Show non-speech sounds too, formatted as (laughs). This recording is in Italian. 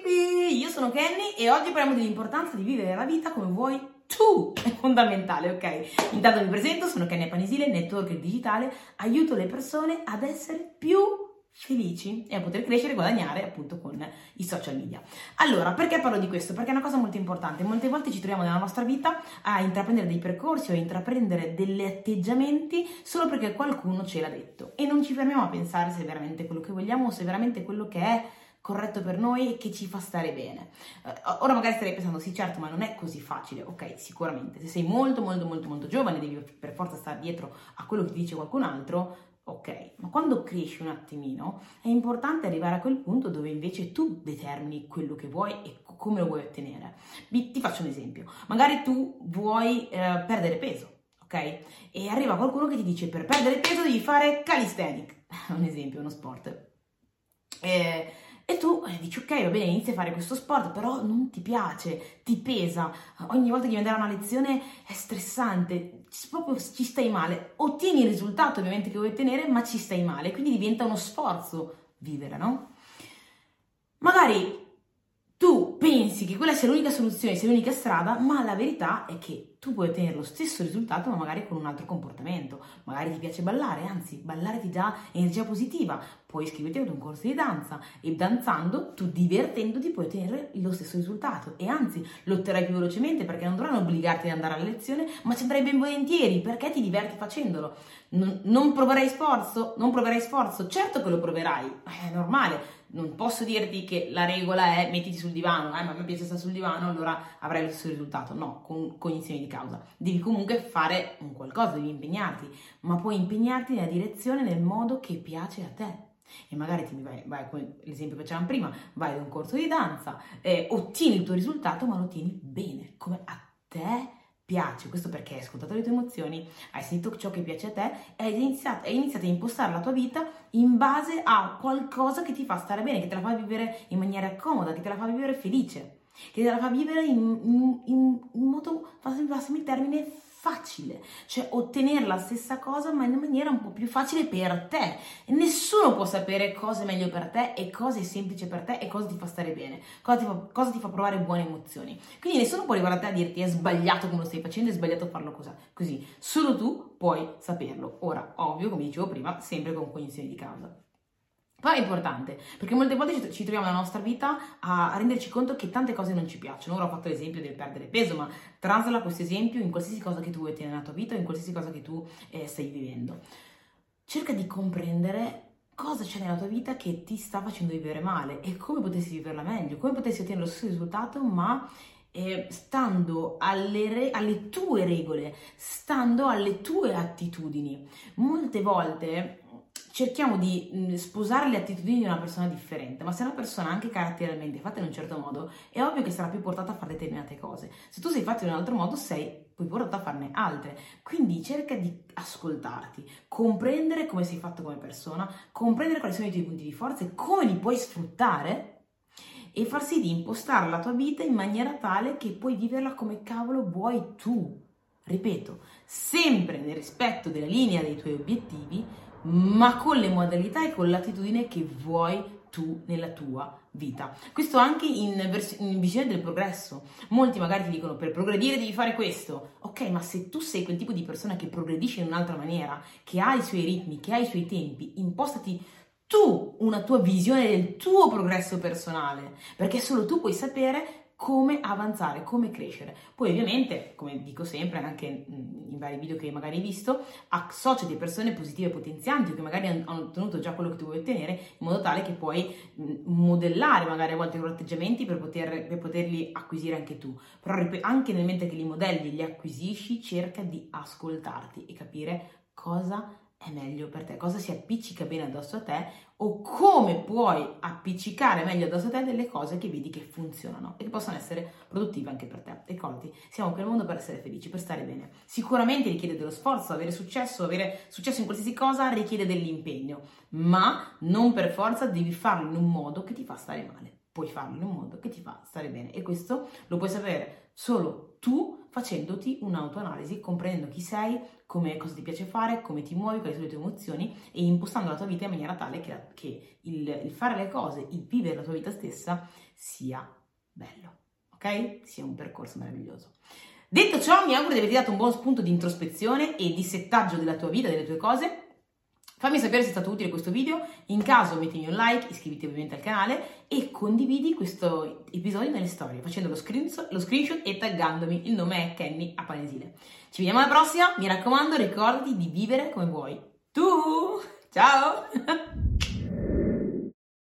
qui! Io sono Kenny e oggi parliamo dell'importanza di vivere la vita come vuoi tu. (laughs) È fondamentale, ok? Intanto mi presento, sono Kenny Panisile, network digitale, aiuto le persone ad essere più felici e a poter crescere e guadagnare appunto con i social media. Allora, perché parlo di questo? Perché è una cosa molto importante. Molte volte ci troviamo nella nostra vita a intraprendere dei percorsi o a intraprendere degli atteggiamenti solo perché qualcuno ce l'ha detto e non ci fermiamo a pensare se è veramente quello che vogliamo o se è veramente quello che è corretto per noi e che ci fa stare bene. Uh, ora magari starei pensando, sì certo, ma non è così facile. Ok, sicuramente. Se sei molto molto molto molto giovane devi per forza stare dietro a quello che ti dice qualcun altro, ok. Ma quando cresci un attimino è importante arrivare a quel punto dove invece tu determini quello che vuoi e come lo vuoi ottenere. ti faccio un esempio. Magari tu vuoi eh, perdere peso. Ok? E arriva qualcuno che ti dice per perdere peso devi fare calisthenic, (laughs) un esempio, uno sport. Eh, e tu eh, dici ok, va bene, inizi a fare questo sport, però non ti piace, ti pesa, ogni volta che devi andare a una lezione è stressante, proprio ci stai male. Ottieni il risultato ovviamente che vuoi ottenere, ma ci stai male, quindi diventa uno sforzo vivere, no? Magari pensi che quella sia l'unica soluzione, sia l'unica strada, ma la verità è che tu puoi ottenere lo stesso risultato, ma magari con un altro comportamento. Magari ti piace ballare, anzi, ballare ti dà energia positiva. Puoi iscriverti ad un corso di danza e danzando, tu divertendoti, puoi ottenere lo stesso risultato. E anzi, lo otterrai più velocemente perché non dovranno obbligarti ad andare alla lezione, ma ci andrai ben volentieri perché ti diverti facendolo. Non proverai sforzo? Non proverai sforzo? Certo che lo proverai, è normale non posso dirti che la regola è mettiti sul divano, eh, ma a me piace stare sul divano, allora avrai lo stesso risultato. No, con cognizione di causa. Devi comunque fare un qualcosa, devi impegnarti, ma puoi impegnarti nella direzione, nel modo che piace a te. E magari ti vai, vai come l'esempio che facevamo prima, vai ad un corso di danza, eh, ottieni il tuo risultato, ma lo ottieni bene, come a te piace, questo perché hai ascoltato le tue emozioni, hai sentito ciò che piace a te e hai iniziato, hai iniziato, a impostare la tua vita in base a qualcosa che ti fa stare bene, che te la fa vivere in maniera comoda, che te la fa vivere felice, che te la fa vivere in, in, in, in modo, passami il termine, facile, cioè ottenere la stessa cosa ma in maniera un po' più facile per te. E nessuno può sapere cosa è meglio per te e cosa è semplice per te e cosa ti fa stare bene, cosa ti fa, cosa ti fa provare buone emozioni. Quindi nessuno può arrivare a te a dirti è sbagliato come lo stai facendo, è sbagliato farlo così. Solo tu puoi saperlo. Ora, ovvio, come dicevo prima, sempre con cognizione di causa. Poi è importante, perché molte volte ci, troviamo nella nostra vita a, renderci conto che tante cose non ci piacciono. Ora ho fatto l'esempio del perdere peso, ma trasla questo esempio in qualsiasi cosa che tu vuoi tenere nella tua vita o in qualsiasi cosa che tu eh, stai vivendo. Cerca di comprendere cosa c'è nella tua vita che ti sta facendo vivere male e come potessi viverla meglio, come potessi ottenere lo stesso risultato, ma eh, stando alle, re- alle tue regole, stando alle tue attitudini. Molte volte cerchiamo di mm, sposare le attitudini di una persona differente, ma se una persona anche caratterialmente è fatta in un certo modo, è ovvio che sarà più portata a fare determinate cose. Se tu sei fatto in un altro modo, sei poi portata a farne altre. Quindi cerca di ascoltarti, comprendere come sei fatto come persona, comprendere quali sono i tuoi punti di forza e come li puoi sfruttare e far sì di impostare la tua vita in maniera tale che puoi viverla come cavolo vuoi tu. Ripeto, sempre nel rispetto della linea dei tuoi obiettivi, ma con le modalità e con l'attitudine che vuoi tu nella tua vita. Questo anche in, vers- in, visione del progresso. Molti magari ti dicono per progredire devi fare questo. Ok, ma se tu sei quel tipo di persona che progredisce in un'altra maniera, che ha i suoi ritmi, che ha i suoi tempi, impostati tu una tua visione del tuo progresso personale, perché solo tu puoi sapere come avanzare, come crescere. Poi ovviamente, come dico sempre, anche in vari video che magari hai visto, associati persone positive e potenzianti che magari hanno ottenuto già quello che tu vuoi ottenere, in modo tale che puoi modellare magari a volte i loro atteggiamenti per, poter, per poterli acquisire anche tu. Però anche nel mentre che li modelli, li acquisisci, cerca di ascoltarti e capire cosa è meglio per te, cosa si appiccica bene addosso a te o come puoi appiccicare meglio addosso a te delle cose che vedi che funzionano e che possono essere produttive anche per te. Ricordati, siamo qui al mondo per essere felici, per stare bene. Sicuramente richiede dello sforzo, avere successo, avere successo in qualsiasi cosa richiede dell'impegno, ma non per forza devi farlo in un modo che ti fa stare male. Puoi farlo in un modo che ti fa stare bene e questo lo puoi sapere solo tu facendoti un'autoanalisi, comprendendo chi sei, come, cosa ti piace fare, come ti muovi, quali sono le tue emozioni e impostando la tua vita in maniera tale che che il, il fare le cose, il vivere la tua vita stessa sia bello, ok? Sia un percorso meraviglioso. Detto ciò, mi auguro di averti dato un buon spunto di introspezione e di settaggio della tua vita, delle tue cose. Fammi sapere se è stato utile questo video, in caso mettimi un like, iscriviti ovviamente al canale e condividi questo episodio nelle storie facendo lo, screen, lo screenshot e taggandomi, il nome è Kenny Apanesile. Ci vediamo alla prossima, mi raccomando ricordati di vivere come vuoi. Tu! Ciao! (laughs)